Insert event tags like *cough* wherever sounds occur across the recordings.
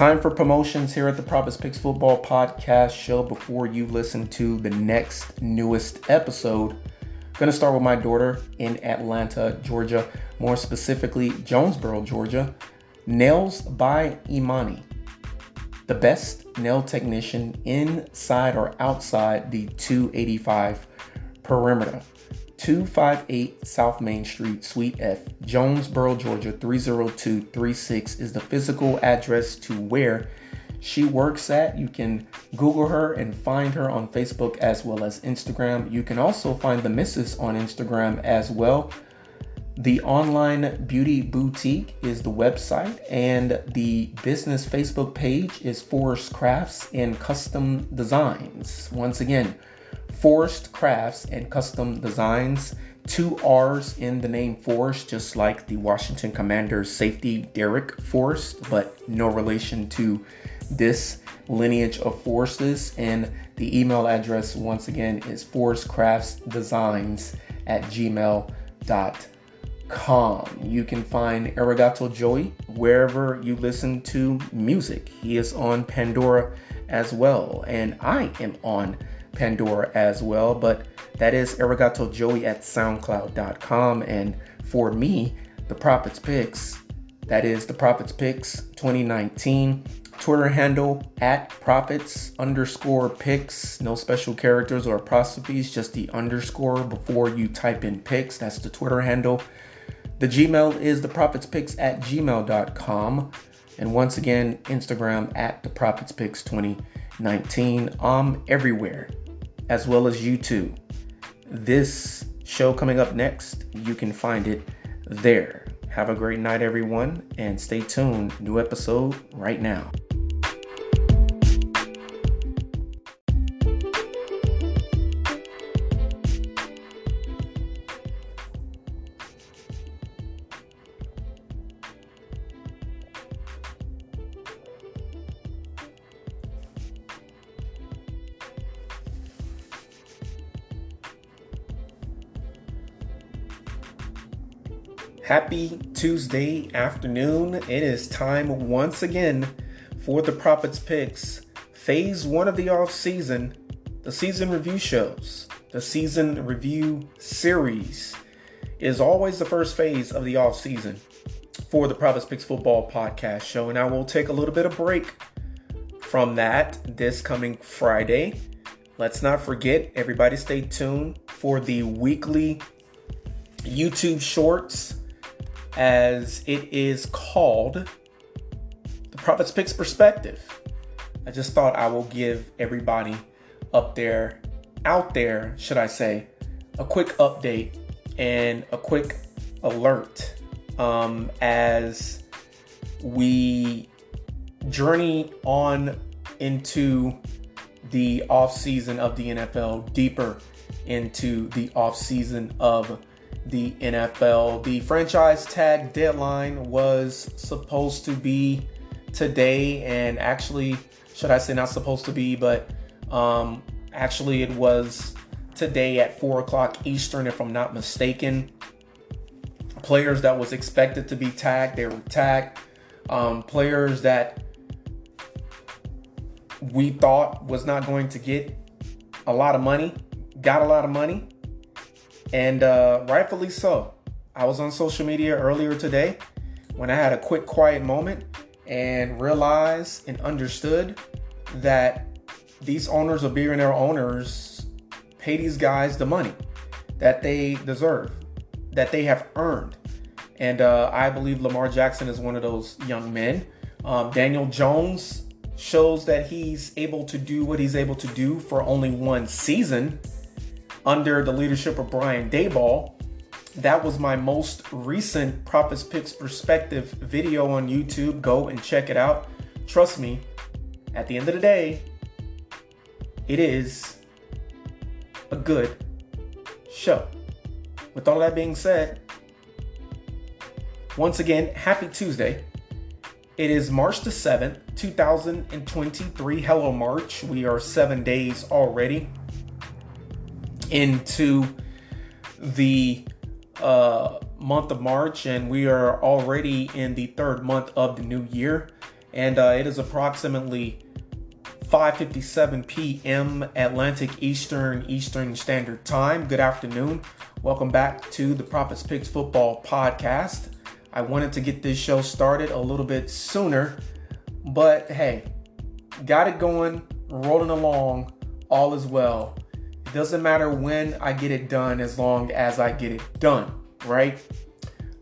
Time for promotions here at the Profits Picks Football Podcast Show before you listen to the next newest episode. Gonna start with my daughter in Atlanta, Georgia, more specifically Jonesboro, Georgia. Nails by Imani, the best nail technician inside or outside the 285 perimeter. 258 South Main Street, Suite F, Jonesboro, Georgia 30236 is the physical address to where she works at. You can Google her and find her on Facebook as well as Instagram. You can also find the missus on Instagram as well. The online beauty boutique is the website, and the business Facebook page is Forrest Crafts and Custom Designs. Once again, Forrest Crafts and Custom Designs. Two R's in the name Forrest, just like the Washington Commanders safety Darrick Forrest, but no relation to this lineage of forces. And the email address, once again, is forrestcraftsdesigns at gmail.com. You can find Arigato Joey wherever you listen to music. He is on Pandora as well, and I am on Pandora as well. But that is Arigato Joey at SoundCloud.com. And for me, the Profits Picks, that is the Profits Picks 2019. Twitter handle at profits underscore picks. No special characters or apostrophes, just the underscore before you type in picks. That's the Twitter handle. The Gmail is the profits picks at gmail.com. And once again, Instagram at the profits picks 2019. I'm um, everywhere as well as YouTube. This show coming up next, you can find it there. Have a great night, everyone, and stay tuned. New episode right now. Happy Tuesday afternoon. It is time once again for the Profits Picks, phase one of the off season, the season review shows. The season review series is always the first phase of the off season for the Profits Picks Football Podcast Show. And I will take a little bit of break from that this coming Friday. Let's not forget, everybody stay tuned for the weekly YouTube shorts as it is called the Prophet's Picks Perspective. I just thought I will give everybody up there, out there, should I say, a quick update and a quick alert um, as we journey on into the off season of the NFL, deeper into the off season of the NFL. The franchise tag deadline was supposed to be today, and actually, should I say not supposed to be, but um, actually, it was today at 4 o'clock Eastern, if I'm not mistaken. Players that was expected to be tagged, they were tagged. Um, players that we thought was not going to get a lot of money, got a lot of money and uh, rightfully so. I was on social media earlier today when I had a quick quiet moment and realized and understood that these owners of billionaire owners pay these guys the money that they deserve, that they have earned. And uh, I believe Lamar Jackson is one of those young men. Um, Daniel Jones shows that he's able to do what he's able to do for only one season under the leadership of Brian Daboll. That was my most recent Profits Picks Perspective video on YouTube. Go and check it out. Trust me, at the end of the day, it is a good show. With all that being said, once again, happy Tuesday. It is March the 7th, 2023. Hello, March. We are seven days already into the uh, month of March, and we are already in the third month of the new year. and uh, it is approximately 5:57 p.m. Atlantic Eastern Eastern Standard Time. Good afternoon. Welcome back to the Prophets Picks Football Podcast. I wanted to get this show started a little bit sooner, but hey, got it going, rolling along, all is well. Doesn't matter when I get it done as long as I get it done, right?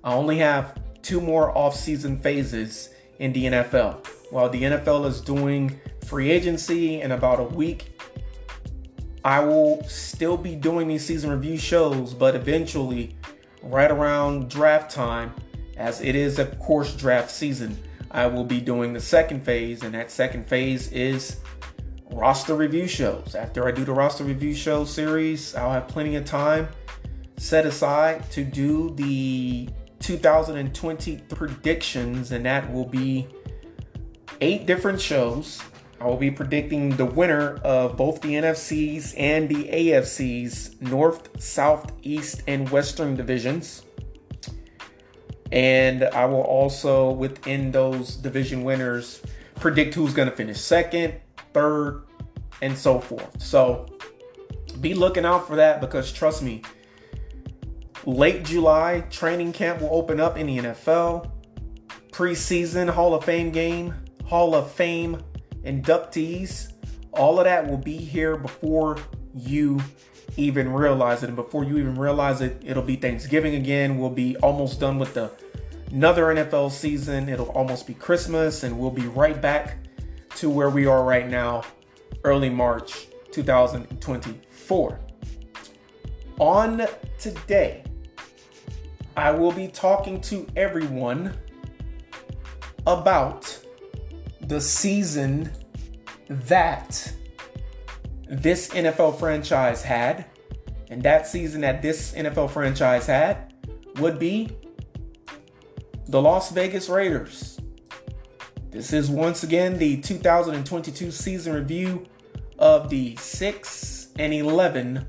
I only have two more off-season phases in the NFL. While the NFL is doing free agency in about a week, I will still be doing these season review shows, but eventually, right around draft time, as it is, of course, draft season, I will be doing the second phase, and that second phase is roster review shows. After I do the roster review show series, I'll have plenty of time set aside to do the 2020 predictions, and that will be eight different shows. I will be predicting the winner of both the NFCs and the AFCs, North, South, East, and Western divisions. And I will also, within those division winners, predict who's going to finish second, third, and so forth. So be looking out for that because trust me, late July, training camp will open up in the NFL. Preseason Hall of Fame game Hall of Fame inductees. All of that will be here before you even realize it. And before you even realize it, it'll be Thanksgiving again. We'll be almost done with the another NFL season. It'll almost be Christmas, and we'll be right back to where we are right now, early March 2024. On today, I will be talking to everyone about the season that this NFL franchise had, and that season that this NFL franchise had would be the Las Vegas Raiders. This is once again the 2022 season review of the 6 and 11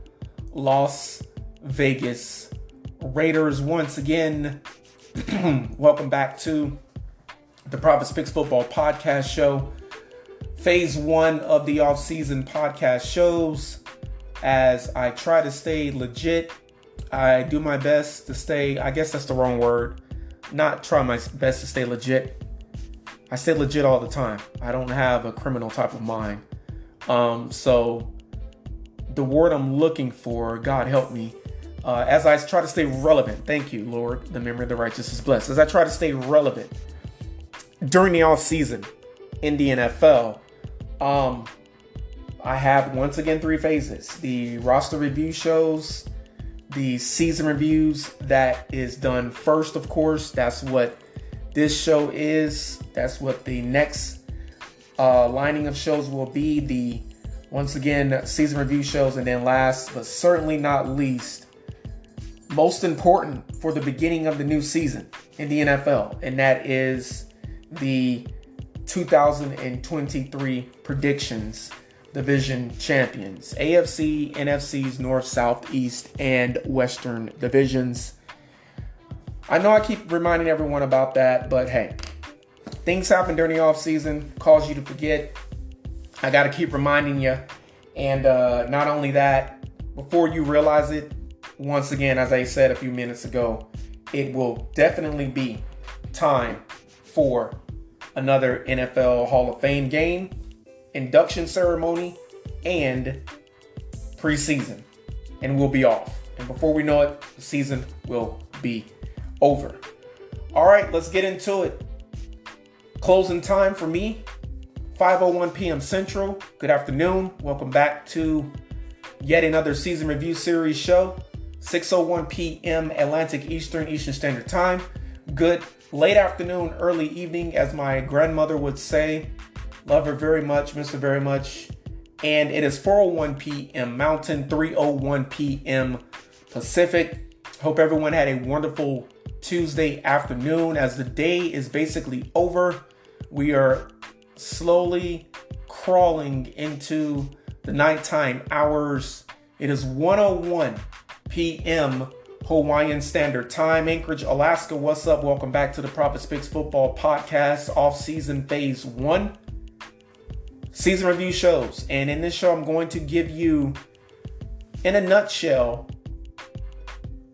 Las Vegas Raiders. Once again, *clears throat* welcome back to the Prophets Picks Football Podcast Show. Phase one of the off-season podcast shows. As I try to stay legit, I do my best to stay. I guess that's the wrong word. Not try my best to stay legit. I stay legit all the time. I don't have a criminal type of mind. Um, so the word I'm looking for, God help me, uh, as I try to stay relevant. Thank you, Lord. The memory of the righteous is blessed. As I try to stay relevant during the off season in the NFL, um, I have once again three phases: the roster review shows, the season reviews. That is done first, of course. That's what this show is. That's what the next uh, lining of shows will be. The once again season review shows, and then last but certainly not least, most important for the beginning of the new season in the NFL, and that is the 2023 predictions division champions AFC, NFC's North, South, East, and Western divisions. I know I keep reminding everyone about that, but hey, things happen during the off season, cause you to forget. I got to keep reminding you. And uh, not only that, before you realize it, once again, as I said a few minutes ago, it will definitely be time for another NFL Hall of Fame game, induction ceremony, and preseason. And we'll be off. And before we know it, the season will be over. All right, let's get into it. Closing time for me, 5:01 p.m. Central. Good afternoon. Welcome back to yet another season review series show. 6:01 p.m. Atlantic Eastern Eastern Standard Time. Good late afternoon, early evening, as my grandmother would say. Love her very much, miss her very much. And it is 4:01 p.m. Mountain, 3:01 p.m. Pacific. Hope everyone had a wonderful Tuesday afternoon as the day is basically over. We are slowly crawling into the nighttime hours. It is 101 p.m. Hawaiian Standard Time, Anchorage, Alaska. What's up? Welcome back to the Prophets Picks Football Podcast, off season phase one, season review shows. And in this show, I'm going to give you, in a nutshell,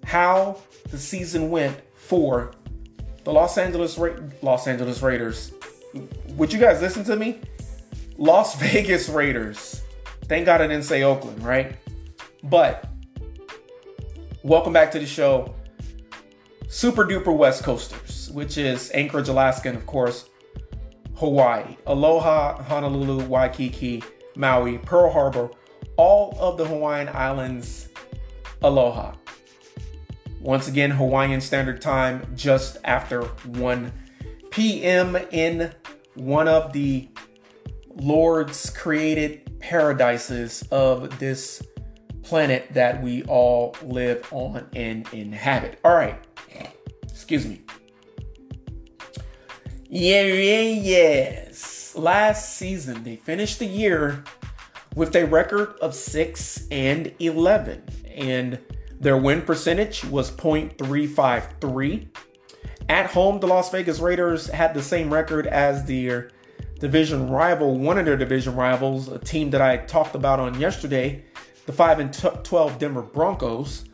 how the season went for the Los Angeles Ra- Los Angeles Raiders. Would you guys listen to me? Las *laughs* Vegas Raiders. Thank God I didn't say Oakland, right? But welcome back to the show. Super duper West Coasters, which is Anchorage, Alaska, and of course, Hawaii. Aloha, Honolulu, Waikiki, Maui, Pearl Harbor, all of the Hawaiian Islands. Aloha. Once again, Hawaiian Standard Time, just after 1 p.m. in one of the Lord's created paradises of this planet that we all live on and inhabit. All right. Excuse me. Yeah, yeah, yes. Last season, they finished the year with a record of 6 and 11. And their win percentage was 0.353. At home, the Las Vegas Raiders had the same record as their division rival, one of their division rivals, a team that I talked about on yesterday, the 5 and 12 Denver Broncos.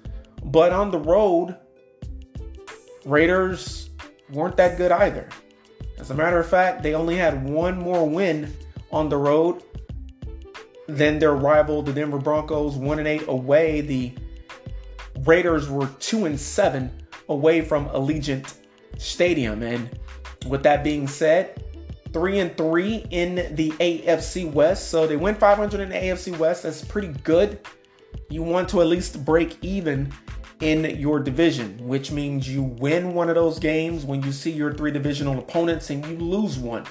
But on the road, Raiders weren't that good either. As a matter of fact, they only had one more win on the road than their rival, the Denver Broncos, 1 and 8 away. The Raiders were 2 and 7 away from Allegiant Stadium. And with that being said, 3 and 3 in the AFC West. So they went 500 in the AFC West. That's pretty good. You want to at least break even in your division, which means you win one of those games when you see your three divisional opponents and you lose one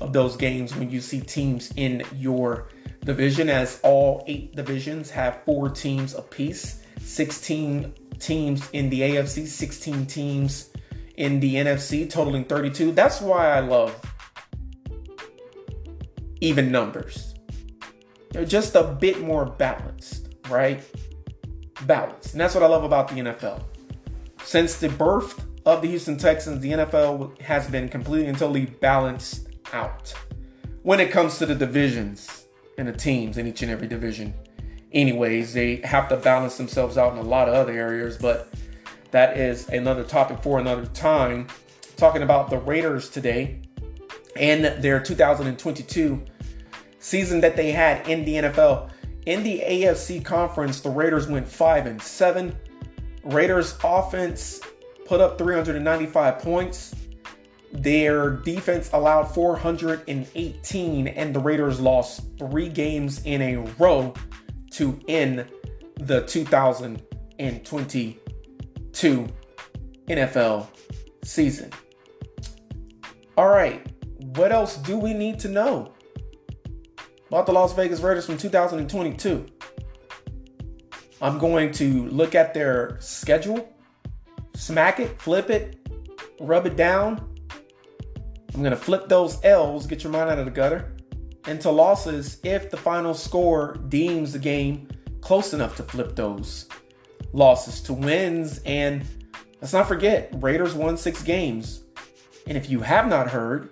of those games when you see teams in your division, as all eight divisions have four teams apiece 16 teams in the AFC, 16 teams in the NFC, totaling 32. That's why I love even numbers. They're just a bit more balanced, right? Balanced. And that's what I love about the NFL. Since the birth of the Houston Texans, the NFL has been completely and totally balanced out when it comes to the divisions and the teams in each and every division. Anyways, they have to balance themselves out in a lot of other areas, but that is another topic for another time. Talking about the Raiders today and their 2022 season that they had in the NFL. In the AFC conference, the Raiders went 5 and 7. Raiders offense put up 395 points. Their defense allowed 418 and the Raiders lost 3 games in a row to end the 2022 NFL season. All right, what else do we need to know about the Las Vegas Raiders from 2022? I'm going to look at their schedule, smack it, flip it, rub it down. I'm going to flip those L's, get your mind out of the gutter, into losses if the final score deems the game close enough to flip those losses to wins. And let's not forget, Raiders won six games. And if you have not heard,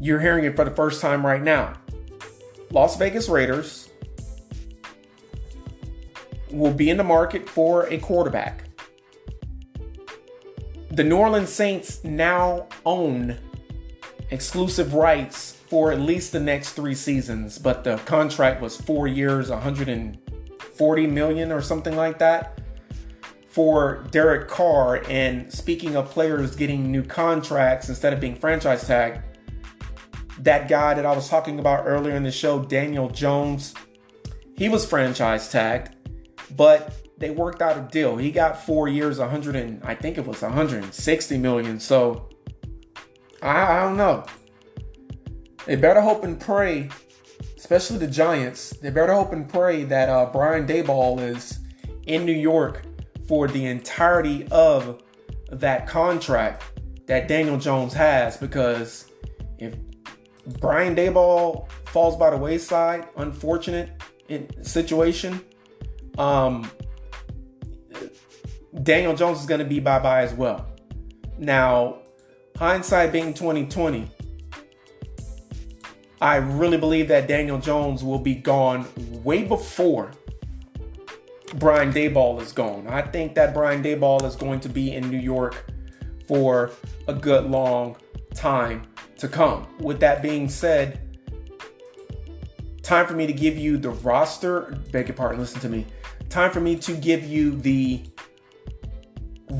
you're hearing it for the first time right now. Las Vegas Raiders will be in the market for a quarterback. The New Orleans Saints now own exclusive rights for at least the next three seasons, but the contract was four years, 140 million or something like that for Derek Carr. And speaking of players getting new contracts instead of being franchise tagged, that guy that I was talking about earlier in the show, Daniel Jones, he was franchise tagged, but they worked out a deal. He got four years, 100 and I think it was 160 million. So I, I don't know. They better hope and pray, especially the Giants. They better hope and pray that uh, Brian Daboll is in New York for the entirety of that contract that Daniel Jones has because if Brian Daboll falls by the wayside, unfortunate situation. Um, Daniel Jones is going to be bye bye as well. Now, hindsight being 2020, I really believe that Daniel Jones will be gone way before Brian Daboll is gone. I think that Brian Daboll is going to be in New York for a good long time to come. With that being said, time for me to give you the roster. Beg your pardon, listen to me. Time for me to give you the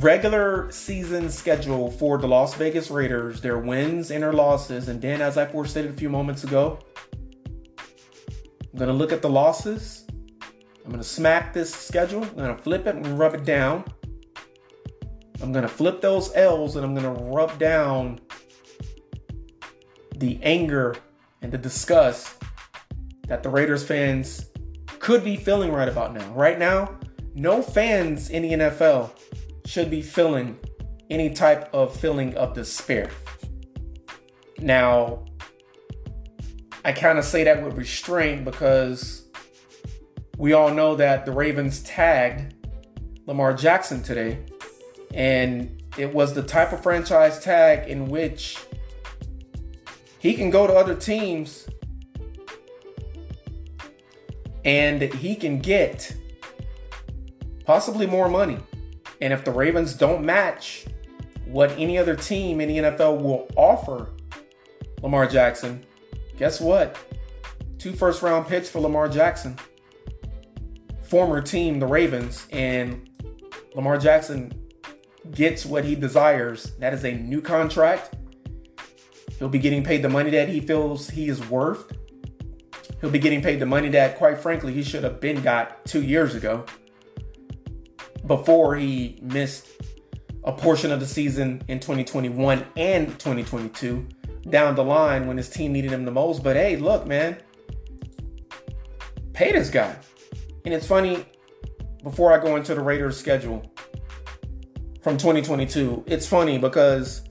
regular season schedule for the Las Vegas Raiders, their wins and their losses. And then, as I forestated a few moments ago, I'm going to look at the losses. I'm going to smack this schedule. I'm going to flip it and rub it down. I'm going to flip those L's and I'm going to rub down the anger and the disgust that the Raiders fans could be feeling right about now. Right now, no fans in the NFL should be feeling any type of feeling of despair. Now, I kind of say that with restraint because we all know that the Ravens tagged Lamar Jackson today, and it was the type of franchise tag in which he can go to other teams and he can get possibly more money. And if the Ravens don't match what any other team in the NFL will offer Lamar Jackson, guess what? Two first round picks for Lamar Jackson. Former team, the Ravens, and Lamar Jackson gets what he desires. That is a new contract. He'll be getting paid the money that he feels he is worth. He'll be getting paid the money that, quite frankly, he should have been got two years ago before he missed a portion of the season in 2021 and 2022 down the line when his team needed him the most. But hey, look, man, pay this guy. And it's funny, before I go into the Raiders schedule from 2022, it's funny because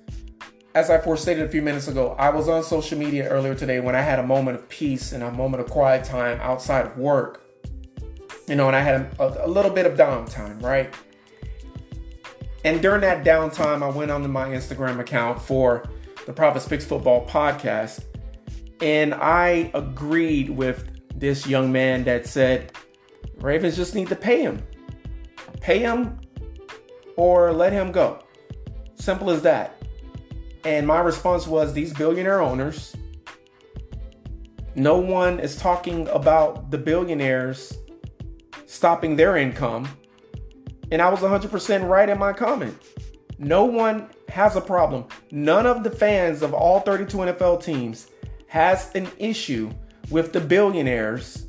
as I forestated a few minutes ago, I was on social media earlier today when I had a moment of peace and a moment of quiet time outside of work you know, and I had a, a little bit of downtime, right? And during that downtime, I went onto my Instagram account for the Prophets Picks Football podcast, and I agreed with this young man that said Ravens just need to pay him, pay him, or let him go. Simple as that. And my response was these billionaire owners. No one is talking about the billionaires stopping their income. And I was 100% right in my comment. No one has a problem. None of the fans of all 32 NFL teams has an issue with the billionaires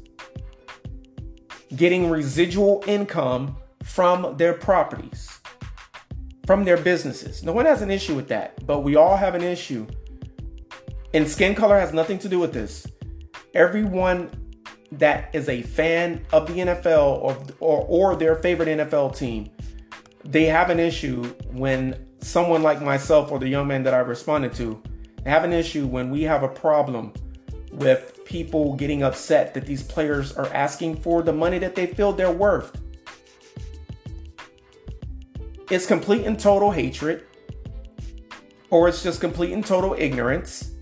getting residual income from their properties, from their businesses. No one has an issue with that, but we all have an issue. And skin color has nothing to do with this. Everyone that is a fan of the NFL or, or, or their favorite NFL team, they have an issue when someone like myself or the young man that I responded to have an issue when we have a problem with people getting upset that these players are asking for the money that they feel they're worth. It's complete and total hatred, or it's just complete and total ignorance,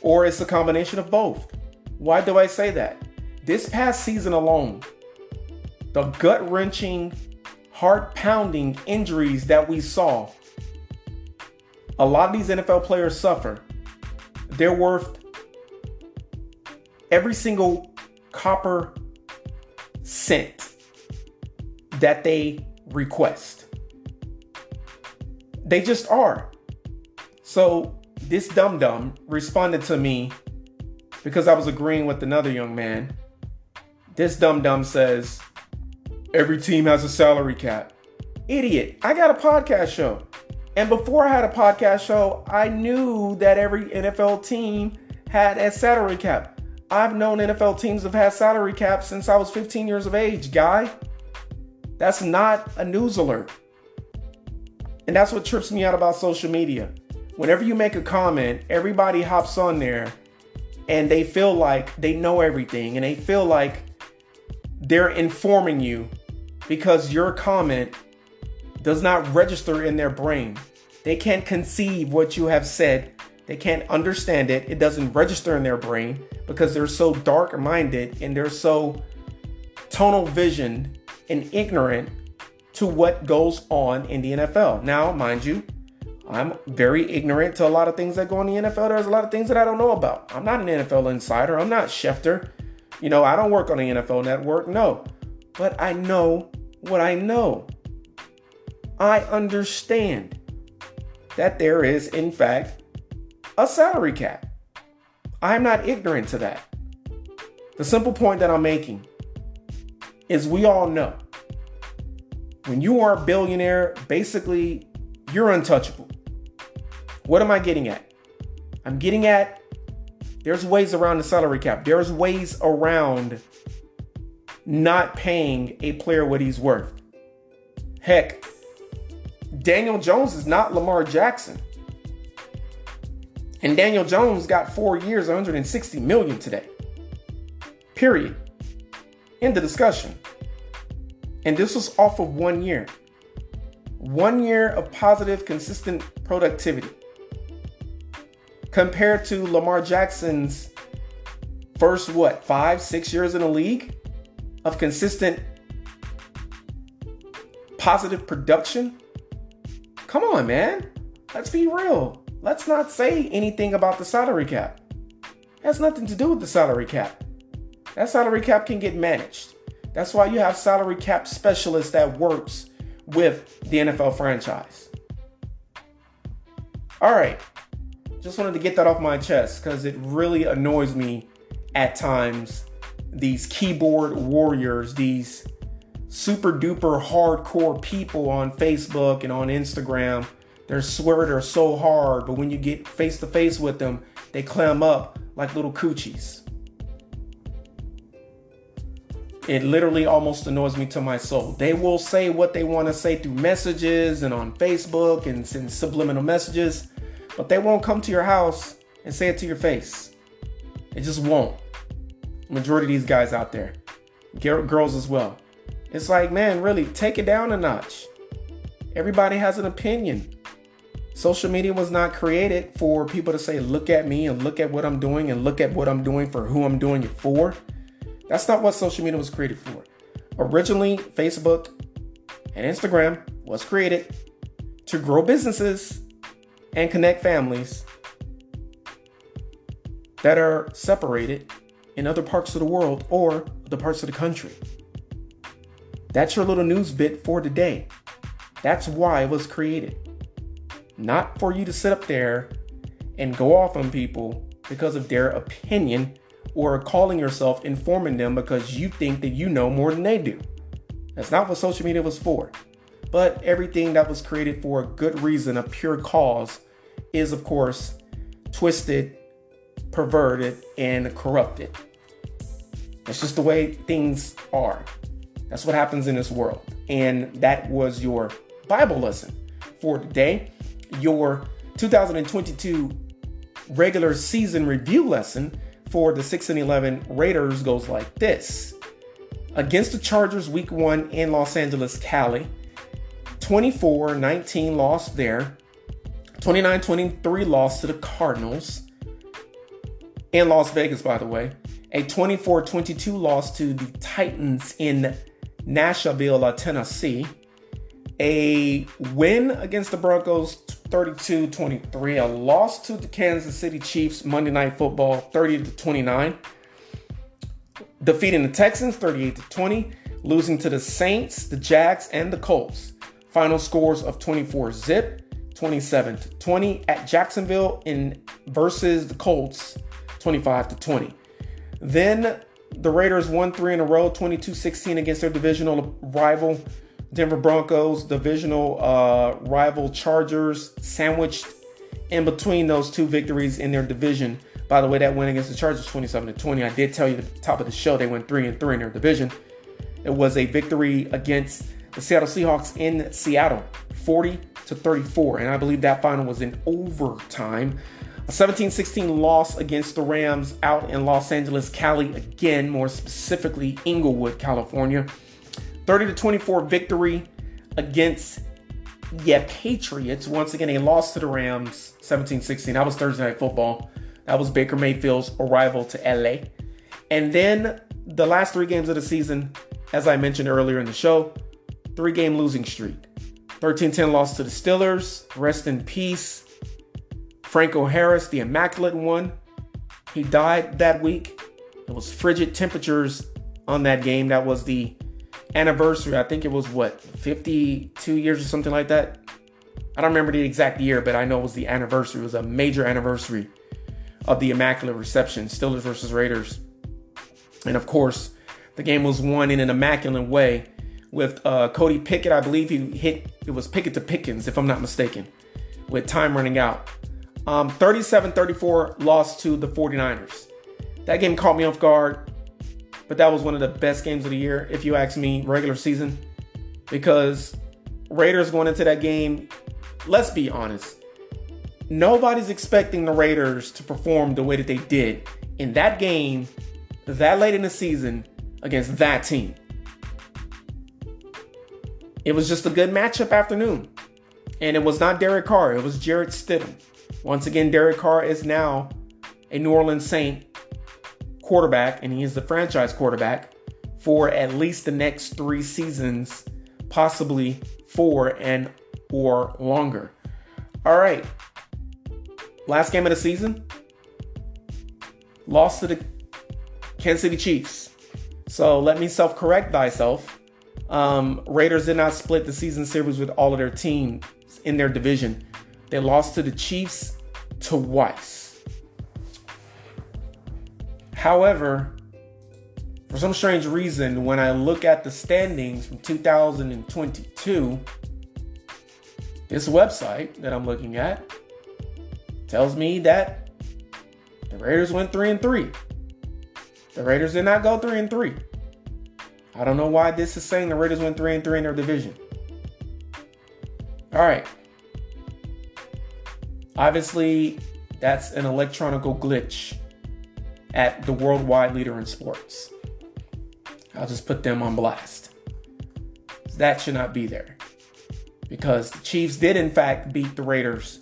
or it's a combination of both. Why do I say that? This past season alone, the gut wrenching, heart pounding injuries that we saw, a lot of these NFL players suffer. They're worth every single copper cent that they request. They just are. So this dum dum responded to me because I was agreeing with another young man this dum dum says every team has a salary cap. Idiot. I got a podcast show. And before I had a podcast show, I knew that every NFL team had a salary cap. I've known NFL teams have had salary caps since I was 15 years of age, guy. That's not a news alert. And that's what trips me out about social media. Whenever you make a comment, everybody hops on there and they feel like they know everything and they feel like they're informing you because your comment does not register in their brain. They can't conceive what you have said. They can't understand it. It doesn't register in their brain because they're so dark minded and they're so tunnel visioned and ignorant to what goes on in the NFL. Now, mind you, I'm very ignorant to a lot of things that go on in the NFL. There's a lot of things that I don't know about. I'm not an NFL insider. I'm not Schefter. You know, I don't work on the NFL network. No. But I know what I know. I understand that there is, in fact, a salary cap. I'm not ignorant to that. The simple point that I'm making is we all know when you are a billionaire, basically, you're untouchable. What am I getting at? I'm getting at there's ways around the salary cap. There's ways around not paying a player what he's worth. Heck, Daniel Jones is not Lamar Jackson. And Daniel Jones got four years, 160 million today. Period. End the discussion. And this was off of one year. One year of positive, consistent productivity compared to Lamar Jackson's first, what, five, six years in the league of consistent positive production? Come on, man. Let's be real. Let's not say anything about the salary cap. It has nothing to do with the salary cap. That salary cap can get managed. That's why you have salary cap specialists that works with the NFL franchise. All right, just wanted to get that off my chest because it really annoys me at times. These keyboard warriors, these super duper hardcore people on Facebook and on Instagram, they swear they're so hard, but when you get face to face with them, they clam up like little coochies. It literally almost annoys me to my soul. They will say what they want to say through messages and on Facebook and send subliminal messages but they won't come to your house and say it to your face. It just won't. Majority of these guys out there, girls as well. It's like, man, really take it down a notch. Everybody has an opinion. Social media was not created for people to say, look at me and look at what I'm doing and look at what I'm doing for who I'm doing it for. That's not what social media was created for. Originally, Facebook and Instagram was created to grow businesses and connect families that are separated in other parts of the world or the parts of the country. That's your little news bit for today. That's why it was created. Not for you to sit up there and go off on people because of their opinion or calling yourself informing them because you think that you know more than they do. That's not what social media was for. But everything that was created for a good reason, a pure cause, is, of course, twisted, perverted, and corrupted. That's just the way things are. That's what happens in this world. And that was your Bible lesson for today. Your 2022 regular season review lesson for the 6 and 11 Raiders goes like this. Against the Chargers week 1 in Los Angeles, Cali, 24-19 loss there. 29 23 loss to the Cardinals in Las Vegas, by the way. A 24 22 loss to the Titans in Nashville, uh, Tennessee. A win against the Broncos 32 23. A loss to the Kansas City Chiefs Monday Night Football 30 29. Defeating the Texans 38 20. Losing to the Saints, the Jags, and the Colts. Final scores of 24 zip. 27 to 20 at Jacksonville in versus the Colts 25 to 20. Then the Raiders won three in a row, 22-16 against their divisional rival Denver Broncos, divisional uh, rival Chargers, sandwiched in between those two victories in their division. By the way, that win against the Chargers 27 to 20. I did tell you the top of the show they went 3 and 3 in their division. It was a victory against the Seattle Seahawks in Seattle, 40 to 34. And I believe that final was in overtime. A 17 16 loss against the Rams out in Los Angeles, Cali, again, more specifically, Inglewood, California. 30 to 24 victory against yeah, Patriots, once again, a loss to the Rams 17 16. That was Thursday Night Football. That was Baker Mayfield's arrival to LA. And then the last three games of the season, as I mentioned earlier in the show, three game losing streak. 13 10 loss to the Steelers. Rest in peace. Franco Harris, the Immaculate One. He died that week. It was frigid temperatures on that game. That was the anniversary. I think it was what, 52 years or something like that. I don't remember the exact year, but I know it was the anniversary. It was a major anniversary of the Immaculate Reception, Steelers versus Raiders. And of course, the game was won in an immaculate way with uh, Cody Pickett. I believe he hit, it was Pickett to Pickens, if I'm not mistaken, with time running out. Um, 37 34 loss to the 49ers. That game caught me off guard, but that was one of the best games of the year, if you ask me, regular season. Because Raiders going into that game, let's be honest, nobody's expecting the Raiders to perform the way that they did in that game that late in the season against that team. It was just a good matchup afternoon. And it was not Derek Carr, it was Jarrett Stidham. Once again, Derek Carr is now a New Orleans Saint quarterback, and he is the franchise quarterback for at least the next three seasons, possibly four and or longer. All right. Last game of the season. Lost to the Kansas City Chiefs. So let me self correct thyself. Um, Raiders did not split the season series with all of their teams in their division. They lost to the Chiefs twice. However, for some strange reason, when I look at the standings from 2022, this website that I'm looking at tells me that the Raiders went 3 and 3. The Raiders did not go 3 and 3. I don't know why this is saying the Raiders went 3 and 3 in their division. All right. Obviously, that's an electronical glitch at the worldwide leader in sports. I'll just put them on blast. That should not be there. Because the Chiefs did, in fact, beat the Raiders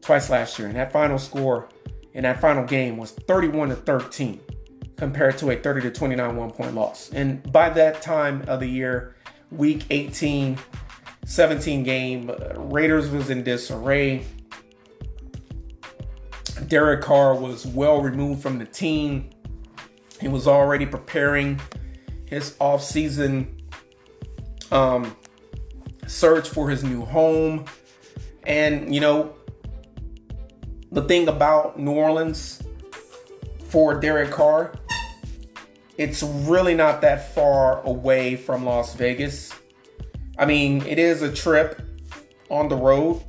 twice last year. And that final score in that final game was 31 to 13 compared to a 30 to 29 one point loss. And by that time of the year, week 18, 17 game, Raiders was in disarray. Derek Carr was well removed from the team. He was already preparing his offseason um, search for his new home. And, you know, the thing about New Orleans for Derek Carr it's really not that far away from Las Vegas. I mean, it is a trip on the road.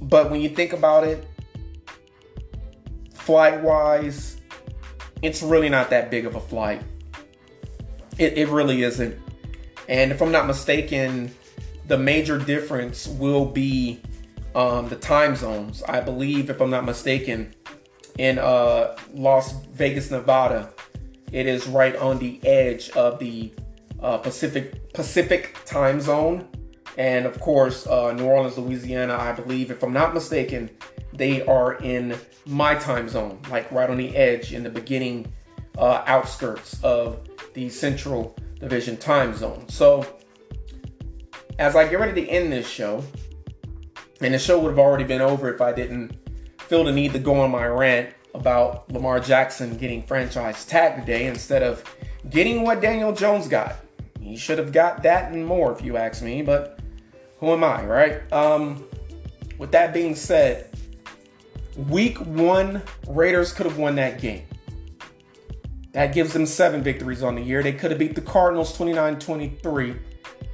But when you think about it, flight wise, it's really not that big of a flight. It, it really isn't. And if I'm not mistaken, the major difference will be um, the time zones. I believe, if I'm not mistaken, in uh, Las Vegas, Nevada. It is right on the edge of the uh, Pacific Pacific time zone, and of course, uh, New Orleans, Louisiana. I believe, if I'm not mistaken, they are in my time zone, like right on the edge, in the beginning uh, outskirts of the Central Division time zone. So, as I get ready to end this show, and the show would have already been over if I didn't feel the need to go on my rant about Lamar Jackson getting franchise tag today instead of getting what Daniel Jones got. He should have got that and more, if you ask me, but who am I, right? Um, with that being said, week one, Raiders could have won that game. That gives them seven victories on the year. They could have beat the Cardinals 29 23.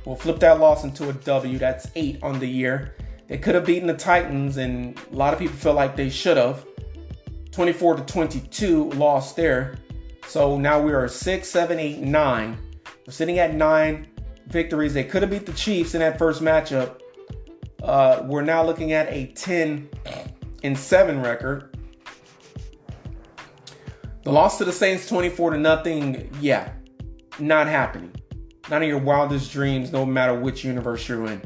We'll flip that loss into a W. That's eight on the year. They could have beaten the Titans, and a lot of people feel like they should have. 24 to 22 lost there. So now we are six, seven, eight, nine. We're sitting at nine victories. They could have beat the Chiefs in that first matchup. Uh, we're now looking at a 10 and 7 record. The loss to the Saints 24 to nothing, yeah, not happening. None of your wildest dreams, no matter which universe you're in.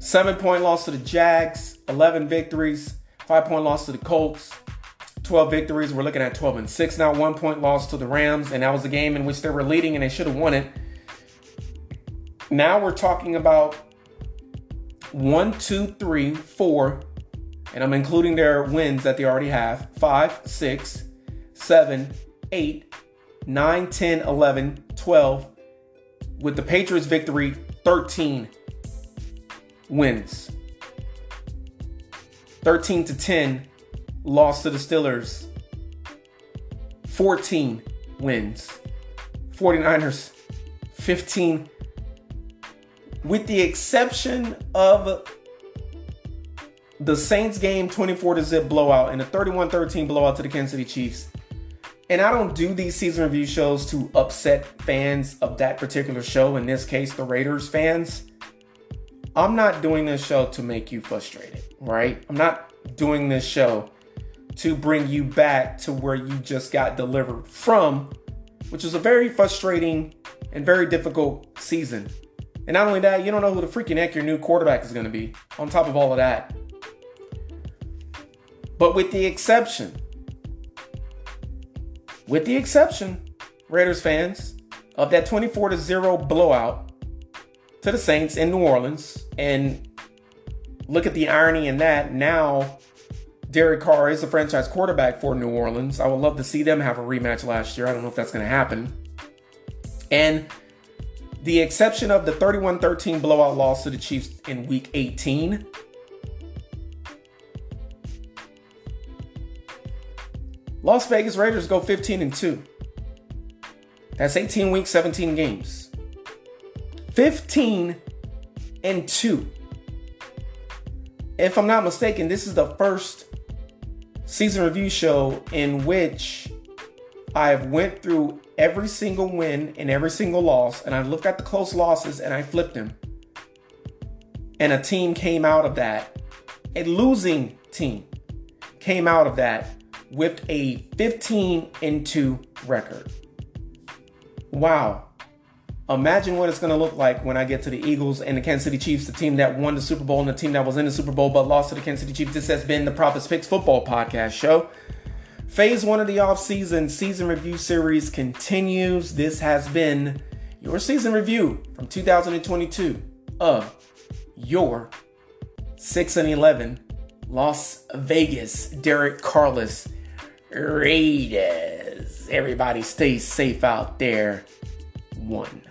Seven point loss to the Jags, 11 victories, five point loss to the Colts, 12 victories. We're looking at 12 and 6 now. One point loss to the Rams, and that was a game in which they were leading and they should have won it. Now we're talking about one, two, three, four, and I'm including their wins that they already have five, six, seven, eight, nine, 10, 11, 12. With the Patriots' victory, 13 wins. 13 to 10 lost to the Steelers. 14 wins. 49ers 15 with the exception of the Saints game 24 to zip blowout and the 31-13 blowout to the Kansas City Chiefs. And I don't do these season review shows to upset fans of that particular show, in this case the Raiders fans. I'm not doing this show to make you frustrated, right? I'm not doing this show to bring you back to where you just got delivered from, which is a very frustrating and very difficult season. And not only that, you don't know who the freaking heck your new quarterback is going to be, on top of all of that. But with the exception, with the exception, Raiders fans, of that 24 to 0 blowout to the Saints in New Orleans, and look at the irony in that. Now, Derek Carr is the franchise quarterback for New Orleans. I would love to see them have a rematch last year. I don't know if that's going to happen. And the exception of the 31 13 blowout loss to the Chiefs in week 18. Las Vegas Raiders go 15 and 2. That's 18 weeks, 17 games. 15 and 2. If I'm not mistaken, this is the first season review show in which I've went through every single win and every single loss, and I looked at the close losses and I flipped them. And a team came out of that, a losing team came out of that with a 15 and 2 record. Wow. Imagine what it's going to look like when I get to the Eagles and the Kansas City Chiefs, the team that won the Super Bowl and the team that was in the Super Bowl but lost to the Kansas City Chiefs. This has been the Prophets Picks Football Podcast Show. Phase one of the off-season season review series continues. This has been your season review from 2022 of your 6 and 11 Las Vegas Derek Carlos Raiders. Everybody stay safe out there. One.